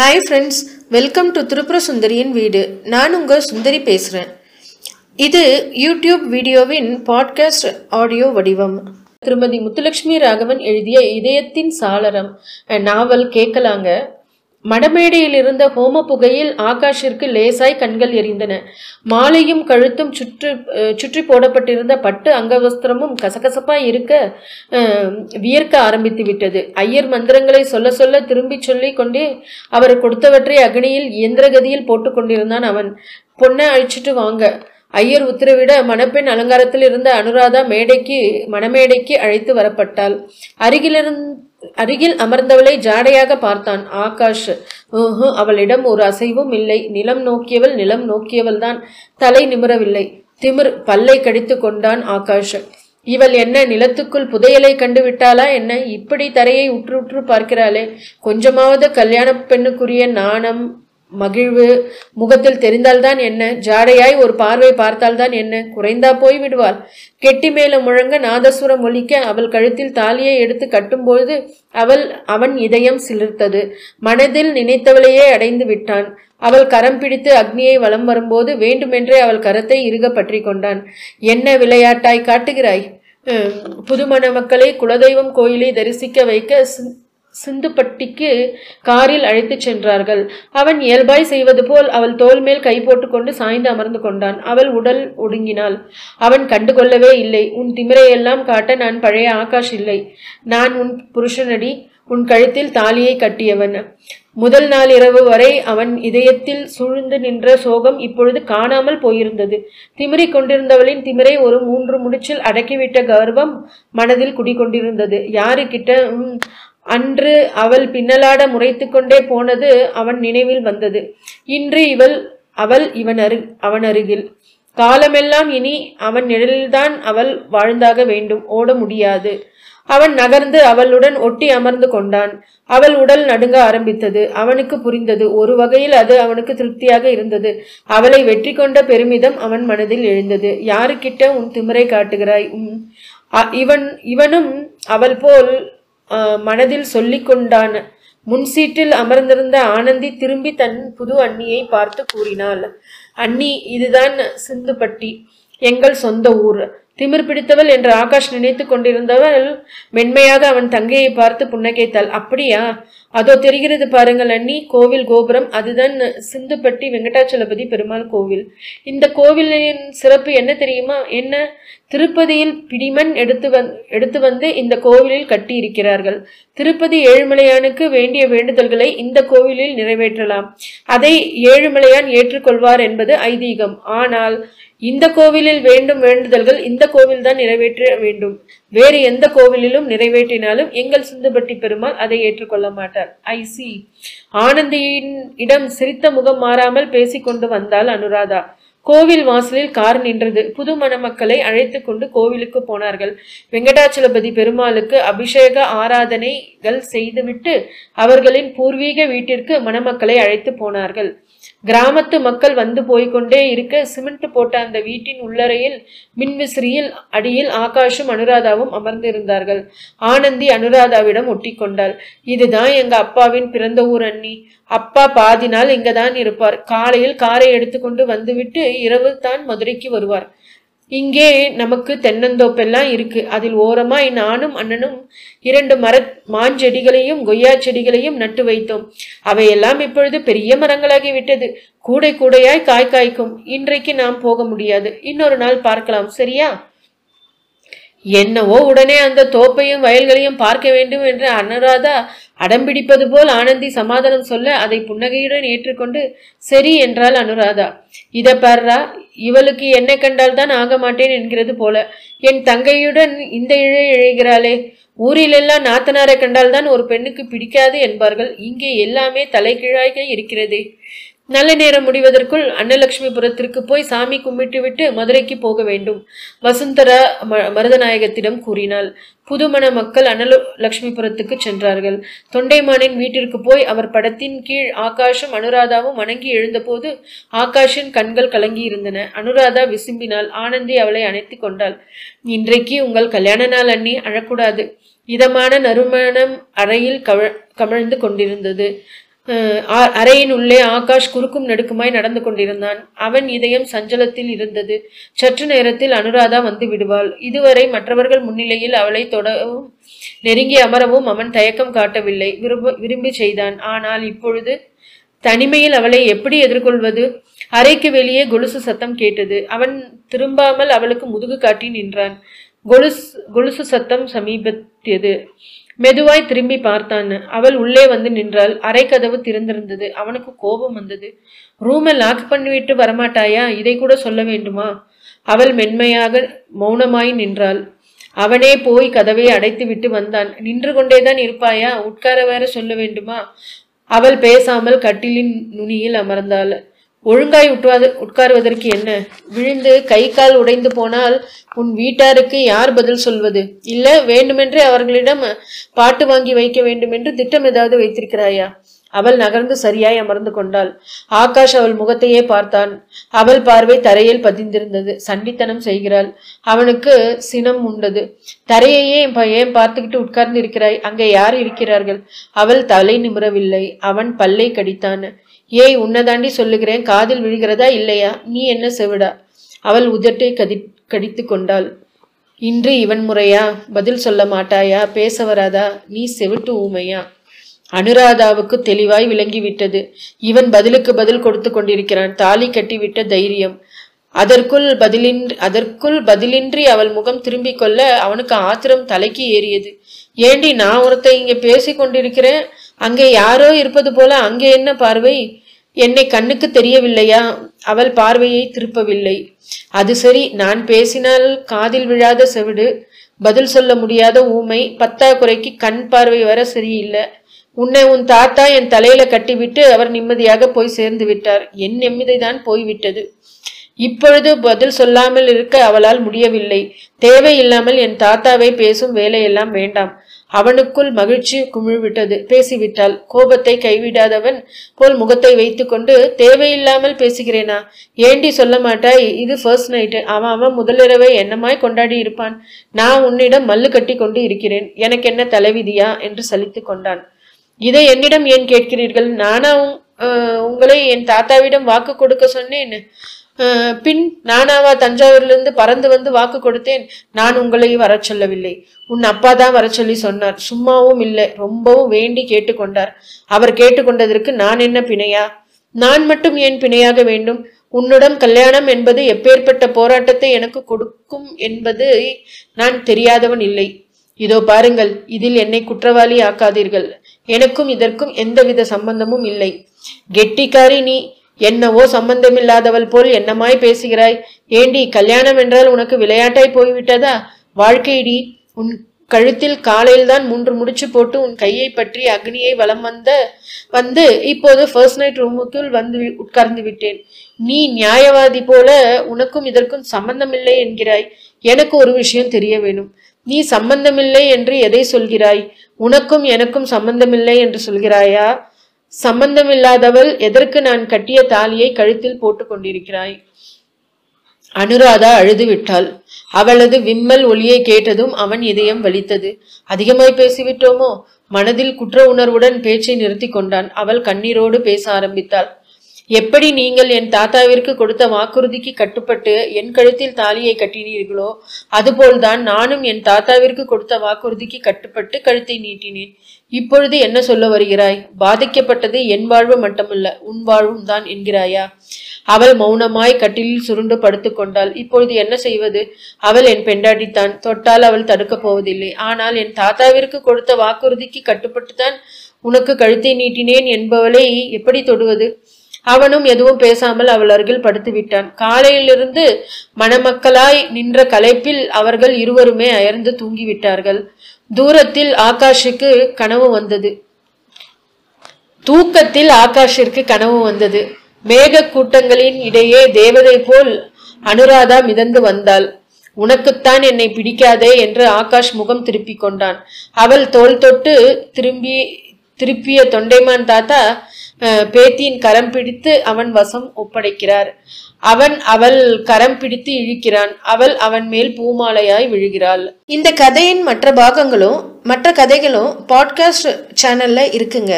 Hi friends welcome to திருப்புர சுந்தரியின் வீடு. நான் உங்கள் சுந்தரி பேசுகிறேன் இது யூடியூப் வீடியோவின் பாட்காஸ்ட் ஆடியோ வடிவம். திருமதி முத்துலட்சுமி ராகவன் எழுதிய இதயத்தின் சாளரம் நாவல் கேட்கலாங்க. மடமேடையில் இருந்த ஹோம புகையில் ஆகாஷிற்கு லேசாய் கண்கள் எரிந்தன. மாலையும் கழுத்தும் சுற்று சுற்றி போடப்பட்டிருந்த பட்டு அங்கவஸ்திரமும் கசகசப்பாய் இருக்க வியர்க்க ஆரம்பித்து விட்டது ஐயர் மந்திரங்களை சொல்ல சொல்ல திரும்பி சொல்லி கொண்டே அவர் கொடுத்தவற்றை அக்னியில் இயந்திரகதியில் போட்டு கொண்டிருந்தான் அவன். பொண்ணை அழிச்சிட்டு வாங்க. ஐயர் உத்தரவிட மணப்பெண் அலங்காரத்தில் இருந்த அனுராதா மேடைக்கு மணமேடைக்கு அழைத்து வரப்பட்டாள். அருகிலிருந்து அருகில் அமர்ந்தவளை ஜாடையாக பார்த்தான். ஆகாஷ் அவளிடம் ஒரு அசைவும் இல்லை. நிலம் நோக்கியவள் நிலம் நோக்கியவள் தான் தலை நிமிரவில்லை. திமிர் பல்லை கடித்து கொண்டான் ஆகாஷ். இவள் என்ன நிலத்துக்குள் புதையலை கண்டு விட்டாளா என்ன? இப்படி தரையை உற்று உற்று பார்க்கிறாளே. கொஞ்சமாவது கல்யாண பெண்ணுக்குரிய நாணம் மகிழ்வு முகத்தில் தெரிந்தால்தான் என்ன? ஜாடையாய் ஒரு பார்வை பார்த்தால்தான் என்ன? குறைந்தா போய் விடுவாள் கெட்டி மேல முழங்க நாதசுரம் ஒலிக்க அவள் கழுத்தில் தாலியை எடுத்து கட்டும்போது அவள் அவன் இதயம் சிலிர்த்தது. மனதில் நினைத்தவளையே அடைந்து விட்டான். அவள் கரம் பிடித்து அக்னியை வலம் வரும்போது வேண்டுமென்றே அவள் கரத்தை இறுக பற்றி கொண்டான். என்ன விளையாட்டாய் காட்டுகிறாய்? புதுமண மக்களை குலதெய்வம் கோயிலை தரிசிக்க வைக்க சிந்துப்பட்டிக்கு காரில் அழைத்துச் சென்றார்கள். அவன் இயல்பாய் செய்வது போல் அவள் தோல் மேல் கை போட்டுக்கொண்டு சாய்ந்து அமர்ந்து கொண்டான். அவள் உடல் ஒடுங்கினாள். அவன் கண்டுகொள்ளவே இல்லை. உன் திமிரையெல்லாம் காட்ட நான் பழைய ஆகாஷ் இல்லை. நான் உன் புருஷனடி. உன் கழுத்தில் தாலியை கட்டியவன். முதல் நாள் இரவு வரை அவன் இதயத்தில் சூழ்ந்து நின்ற சோகம் இப்பொழுது காணாமல் போயிருந்தது. திமிரி கொண்டிருந்தவளின் திமிரை ஒரு மூன்று முடிச்சில் அடக்கிவிட்ட கர்வம் மனதில் குடிகொண்டிருந்தது. யாருக்கிட்ட அன்று அவள் பின்னலாட முறைத்து கொண்டே போனது அவன் நினைவில் வந்தது. இன்று இவள் அவள் இவன் அரு அவன் அருகில் காலமெல்லாம் இனி அவன் நிழலில்தான் அவள் வாழ்ந்தாக வேண்டும் ஓட முடியாது. அவன் நகர்ந்து அவளுடன் ஒட்டி அமர்ந்து கொண்டான். அவள் உடல் நடுங்க ஆரம்பித்தது. அவனுக்கு புரிந்தது. ஒரு வகையில் அது அவனுக்கு திருப்தியாக இருந்தது. அவளை வெற்றி கொண்ட பெருமிதம் அவன் மனதில் எழுந்தது. யாருக்கிட்ட உன் திமிரை காட்டுகிறாய்? உம், அ- இவன் இவனும் அவள் போல் மனதில் சொல்லிக்கொண்டான். கொண்டான் முன் சீட்டில் அமர்ந்திருந்த ஆனந்தி திரும்பி தன் புது அண்ணியை பார்த்து கூறினாள். அண்ணி இதுதான் சிந்துப்பட்டி எங்கள் சொந்த ஊர். திமிர் பிடித்தவள் என்று ஆகாஷ் நினைத்து கொண்டிருந்தவள் மென்மையாக அவன் தங்கையை பார்த்து புன்னகைத்தாள். அப்படியா? அதோ தெரிகிறது பாருங்கள் அண்ணி கோவில் கோபுரம் அதுதான் சிந்துப்பட்டி வெங்கடாச்சலபதி பெருமாள் கோவில். இந்த கோவிலின் சிறப்பு என்ன தெரியுமா? என்ன? திருப்பதியில் பிடிமண் எடுத்து வந் எடுத்து வந்து இந்த கோவிலில் கட்டியிருக்கிறார்கள். திருப்பதி ஏழுமலையானுக்கு வேண்டிய வேண்டுதல்களை இந்த கோவிலில் நிறைவேற்றலாம். அதை ஏழுமலையான் ஏற்றுக்கொள்வார் என்பது ஐதீகம். ஆனால் இந்த கோவிலில் வேண்டும் வேண்டுதல்கள் இந்த கோவில்தான் நிறைவேற்ற வேண்டும். வேறு எந்த கோவிலிலும் நிறைவேற்றினாலும் எங்கள் சிந்துபட்டி பெருமாள் அதை ஏற்றுக்கொள்ள மாட்டார். ஐ சி ஆனந்தியின் இடம் சிரித்த முகம் மாறாமல் பேசிக்கொண்டு வந்தாள் அனுராதா. கோவில் வாசலில் கார் நின்றது. புது மணமக்களை அழைத்து கொண்டு கோவிலுக்கு போனார்கள். வெங்கடாச்சலபதி பெருமாளுக்கு அபிஷேக ஆராதனைகள் செய்துவிட்டு அவர்களின் பூர்வீக வீட்டிற்கு மணமக்களை அழைத்து போனார்கள். கிராமத்து மக்கள் வந்து போய்க்கொண்டே இருக்க சிமெண்ட் போட்ட அந்த வீட்டின் உள்ளறையில் மின்விசிறியில் அடியில் ஆகாஷும் அனுராதாவும் அமர்ந்திருந்தார்கள். ஆனந்தி அனுராதாவிடம் ஒட்டி கொண்டாள் இதுதான் எங்க அப்பாவின் பிறந்த ஊர் அண்ணி. அப்பா பாதி நாள் இங்க தான் இருப்பார். காலையில் காரை எடுத்துக்கொண்டு வந்துவிட்டு இரவு தான் மதுரைக்கு வருவார். இங்கே நமக்கு தென்னந்தோப்பெல்லாம் இருக்கு. அதில் ஓரமாய் நானும் அண்ணனும் இரண்டு மர மாஞ்செடிகளையும் கொய்யா செடிகளையும் நட்டு வைத்தோம். அவையெல்லாம் இப்பொழுது பெரிய மரங்களாகி விட்டது. கூடை கூடையாய் காய் காய்க்கும். இன்றைக்கு நாம் போக முடியாது. இன்னொரு நாள் பார்க்கலாம். சரியா? என்னவோ உடனே அந்த தோப்பையும் வயல்களையும் பார்க்க வேண்டும் என்று அனுராதா அடம்பிடிப்பது போல் ஆனந்தி சமாதானம் சொல்ல அதை புன்னகையுடன் ஏற்றுக்கொண்டு சரி என்றாள் அனுராதா. இத பாருடா இவளுக்கு என்னை கண்டால் தான் ஆக மாட்டேன் என்கிறது போல. என் தங்கையுடன் இந்த இழை இழைகிறாளே ஊரிலெல்லாம் நாத்தனாரை கண்டால்தான் ஒரு பெண்ணுக்கு பிடிக்காது என்பார்கள். இங்கே எல்லாமே தலைகீழாக இருக்கிறதே. நல்ல நேரம் முடிவதற்குள் அன்னலட்சுமிபுரத்திற்கு போய் சாமி கும்பிட்டுவிட்டு மதுரைக்கு போக வேண்டும் வசுந்தரா ம- மருதநாயகத்திடம் கூறினாள். புதுமண மக்கள் அன்னலட்சுமிபுரத்துக்கு சென்றார்கள். தொண்டைமானின் வீட்டிற்கு போய் அவர் படத்தின் கீழ் ஆகாஷும் அனுராதாவும் வணங்கி எழுந்தபோது ஆகாஷின் கண்கள் கலங்கி இருந்தன அனுராதா விசும்பினாள். ஆனந்தி அவளை அணைத்துக் கொண்டாள். இன்றைக்கு உங்கள் கல்யாண நாள் அண்ணி அழக்கூடாது. இதமான நறுமணம் அறையில் கவ கமழ்ந்து கொண்டிருந்தது. அறையின் உள்ளே ஆகாஷ் குறுக்கும் நெடுக்குமாய் நடந்து கொண்டிருந்தான். அவன் இதயம் சஞ்சலத்தில் இருந்தது. சற்று நேரத்தில் அனுராதா வந்து விடுவாள். இதுவரை மற்றவர்கள் முன்னிலையில் அவளை தொடவும் நெருங்கி அமரவும் அவன் தயக்கம் காட்டவில்லை. விரும்ப விரும்பி செய்தான். ஆனால் இப்பொழுது தனிமையில் அவளை எப்படி எதிர்கொள்வது? அறைக்கு வெளியே கொலுசு சத்தம் கேட்டது. அவன் திரும்பாமல் அவளுக்கு முதுகு காட்டி நின்றான். கொலுசு கொலுசு சத்தம் சமீபத்தியது. மெதுவாய் திரும்பி பார்த்தான். அவள் உள்ளே வந்து நின்றாள். அரை கதவு திறந்திருந்தது. அவனுக்கு கோபம் வந்தது. ரூமை லாக் பண்ணிவிட்டு வரமாட்டாயா? இதை கூட சொல்ல வேண்டுமா? அவள் மென்மையாக மௌனமாய் நின்றாள். அவனே போய் கதவை அடைத்து விட்டு வந்தான். நின்று கொண்டேதான் இருப்பாயா? உட்கார வேற சொல்ல வேண்டுமா? அவள் பேசாமல் கட்டிலின் நுனியில் அமர்ந்தாள். ஒழுங்காய் உட்வாது உட்காருவதற்கு என்ன? விழுந்து கை கால் உடைந்து போனால் உன் வீட்டாருக்கு யார் பதில் சொல்வது? இல்ல வேண்டுமென்றே அவர்களிடம் பாட்டு வாங்கி வைக்க வேண்டும் என்று திட்டம் ஏதாவது வைத்திருக்கிறாயா? அவள் நகர்ந்து சரியாய் அமர்ந்து கொண்டாள். ஆகாஷ் அவள் முகத்தையே பார்த்தான். அவள் பார்வை தரையில் பதிந்திருந்தது. சண்டித்தனம் செய்கிறாள். அவனுக்கு சினம் உண்டது. தரையையே ப- ஏன் பார்த்துக்கிட்டு உட்கார்ந்து இருக்கிறாய் அங்கே யார் இருக்கிறார்கள்? அவள் தலை நிமிரவில்லை. அவன் பல்லை கடித்தான். ஏய் உன்னதாண்டி சொல்லுகிறேன் காதில் விழுகிறதா இல்லையா? நீ என்ன செவிடா? அவள் உதட்டை கதி கடித்து கொண்டாள். இன்று இவன் முறையா? பதில் சொல்ல மாட்டாயா? பேச வராதா? நீ செவிட்டு ஊமையா? அனுராதாவுக்கு தெளிவாய் விளங்கிவிட்டது. இவன் பதிலுக்கு பதில் கொடுத்து கொண்டிருக்கிறான். தாலி கட்டிவிட்ட தைரியம். அதற்குள் பதிலின்றி அதற்குள் பதிலின்றி அவள் முகம் திரும்பிக் கொள்ள அவனுக்கு ஆத்திரம் தலைக்கு ஏறியது. ஏண்டி நான் ஒருத்த இங்க பேசி கொண்டிருக்கிறேன்? அங்கே யாரோ இருப்பது போல அங்கே என்ன பார்வை? என்னை கண்ணுக்கு தெரியவில்லையா? அவள் பார்வையை திருப்பவில்லை. அது சரி நான் பேசினால் காதில் விழாத செவிடு பதில் சொல்ல முடியாத ஊமை பத்தாக்குறைக்கு கண் பார்வை வர சரியில்லை. உன்னை உன் தாத்தா என் தலையில கட்டிவிட்டு அவர் நிம்மதியாக போய் சேர்ந்து விட்டார். என் நிம்மதிதான் போய்விட்டது. இப்பொழுது பதில் சொல்லாமல் இருக்க அவளால் முடியவில்லை. தேவையில்லாமல் என் தாத்தாவை பேசும் வேலையெல்லாம் வேண்டாம். அவனுக்குள் மகிழ்ச்சி குமிழ்விட்டது. பேசிவிட்டாள். கோபத்தை கைவிடாதவன் போல் முகத்தை வைத்துக்கொண்டு தேவையில்லாமல் பேசுகிறேனா? ஏண்டி சொல்ல மாட்டாய்? இது ஃபர்ஸ்ட் நைட்டு அவன் அவன் முதலிரவை என்னமாய் கொண்டாடி இருப்பான்? நான் உன்னிடம் மல்லு கட்டி கொண்டு இருக்கிறேன். எனக்கு என்ன தலைவிதியா? என்று சலித்து கொண்டான். இதை என்னிடம் ஏன் கேட்கிறீர்கள்? நானா உங்களை என் தாத்தாவிடம் வாக்கு கொடுக்க சொன்னேன். பின் நானாவா தஞ்சாவூர்லேருந்து பறந்து வந்து வாக்கு கொடுத்தேன். நான் உங்களை வரச் சொல்லவில்லை. உன் அப்பா தான் வர சொல்லி சொன்னார். சும்மாவும் இல்லை. ரொம்பவும் வேண்டி கேட்டுக்கொண்டார். அவர் கேட்டுக்கொண்டதற்கு நான் என்ன பிணையா? நான் மட்டும் ஏன் பிணையாக வேண்டும்? உன்னுடன் கல்யாணம் என்பது எப்பேற்பட்ட போராட்டத்தை எனக்கு கொடுக்கும் என்பது நான் தெரியாதவன் இல்லை. இதோ பாருங்கள். இதில் என்னை குற்றவாளி ஆக்காதீர்கள். எனக்கும் இதற்கும் எந்தவித சம்பந்தமும் இல்லை. கெட்டிக்காரி நீ என்னவோ சம்பந்தமில்லாதவள் போல் என்னமாய் பேசுகிறாய்? ஏண்டி கல்யாணம் என்றால் உனக்கு விளையாட்டாய் போய்விட்டதா? வாழ்க்கைடி உன் கழுத்தில் காலையில்தான் மூன்று முடிச்சு போட்டு உன் கையை பற்றி அக்னியை வலம் வந்த வந்து இப்போது ஃபர்ஸ்ட் நைட் ரூமுக்குள் வந்து உட்கார்ந்து விட்டேன். நீ நியாயவாதி போல உனக்கும் இதற்கும் சம்பந்தமில்லை என்கிறாய். எனக்கு ஒரு விஷயம் தெரிய வேணும். நீ சம்பந்தமில்லை என்று எதை சொல்கிறாய்? உனக்கும் எனக்கும் சம்பந்தமில்லை என்று சொல்கிறாயா? சம்பந்தமில்லாதவள் எதற்கு நான் கட்டிய தாலியை கழுத்தில் போட்டுக் கொண்டிருக்கிறாய் அனுராதா அழுது விட்டாள் அவளது விம்மல் ஒளியை கேட்டதும் அவன் இதயம் வலித்தது. அதிகமாய் பேசிவிட்டோமோ? மனதில் குற்ற உணர்வுடன் பேச்சை நிறுத்தி கொண்டான் அவள் கண்ணீரோடு பேச ஆரம்பித்தாள். எப்படி நீங்கள் என் தாத்தாவிற்கு கொடுத்த வாக்குறுதிக்கு கட்டுப்பட்டு என் கழுத்தில் தாலியை கட்டினீர்களோ அதுபோல்தான் நானும் என் தாத்தாவிற்கு கொடுத்த வாக்குறுதிக்கு கட்டுப்பட்டு கழுத்தை நீட்டினேன். இப்பொழுது என்ன சொல்ல வருகிறாய்? பாதிக்கப்பட்டது என் வாழ்வு மட்டுமல்ல உன் வாழ்வும் தான் என்கிறாயா? அவள் மௌனமாய் கட்டிலில் சுருண்டு படுத்து கொண்டாள். இப்பொழுது என்ன செய்வது? அவள் என் பெண்டாடித்தான் தொட்டால் அவள் தடுக்கப் போவதில்லை. ஆனால் என் தாத்தாவிற்கு கொடுத்த வாக்குறுதிக்கு கட்டுப்பட்டுத்தான் உனக்கு கழுத்தை நீட்டினேன் என்பவளை எப்படி தொடுவது? அவனும் எதுவும் பேசாமல் அவள் அருகில் படுத்து விட்டான். காலையிலிருந்து மணமக்களாய் நின்ற களைப்பில் அவர்கள் இருவருமே அயர்ந்து தூங்கிவிட்டார்கள். தூரத்தில் ஆகாஷுக்கு கனவு வந்தது. தூக்கத்தில் ஆகாஷிற்கு கனவு வந்தது. மேக கூட்டங்களின் இடையே தேவதை போல் அனுராதா மிதந்து வந்தாள். உனக்குத்தான் என்னை பிடிக்காதே என்று ஆகாஷ் முகம் திருப்பிக் கொண்டான். அவள் தோல் தொட்டு திரும்பி திருப்பிய தொண்டைமான் தாத்தா பேத்தியின் கரம் பிடித்து அவன் வசம் ஒப்படைக்கிறார். அவன் அவள் கரம் பிடித்து இழுக்கிறான். அவள் அவன் மேல் பூமாலையாய் விழுகிறாள். இந்த கதையின் மற்ற பாகங்களும் மற்ற கதைகளும் பாட்காஸ்ட் சேனல்ல இருக்குங்க.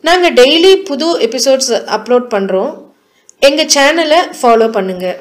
நாங்கள் டெய்லி புது எபிசோட்ஸ் அப்லோட் பண்ணுறோம் எங்கள் சேனலை ஃபாலோ பண்ணுங்கள்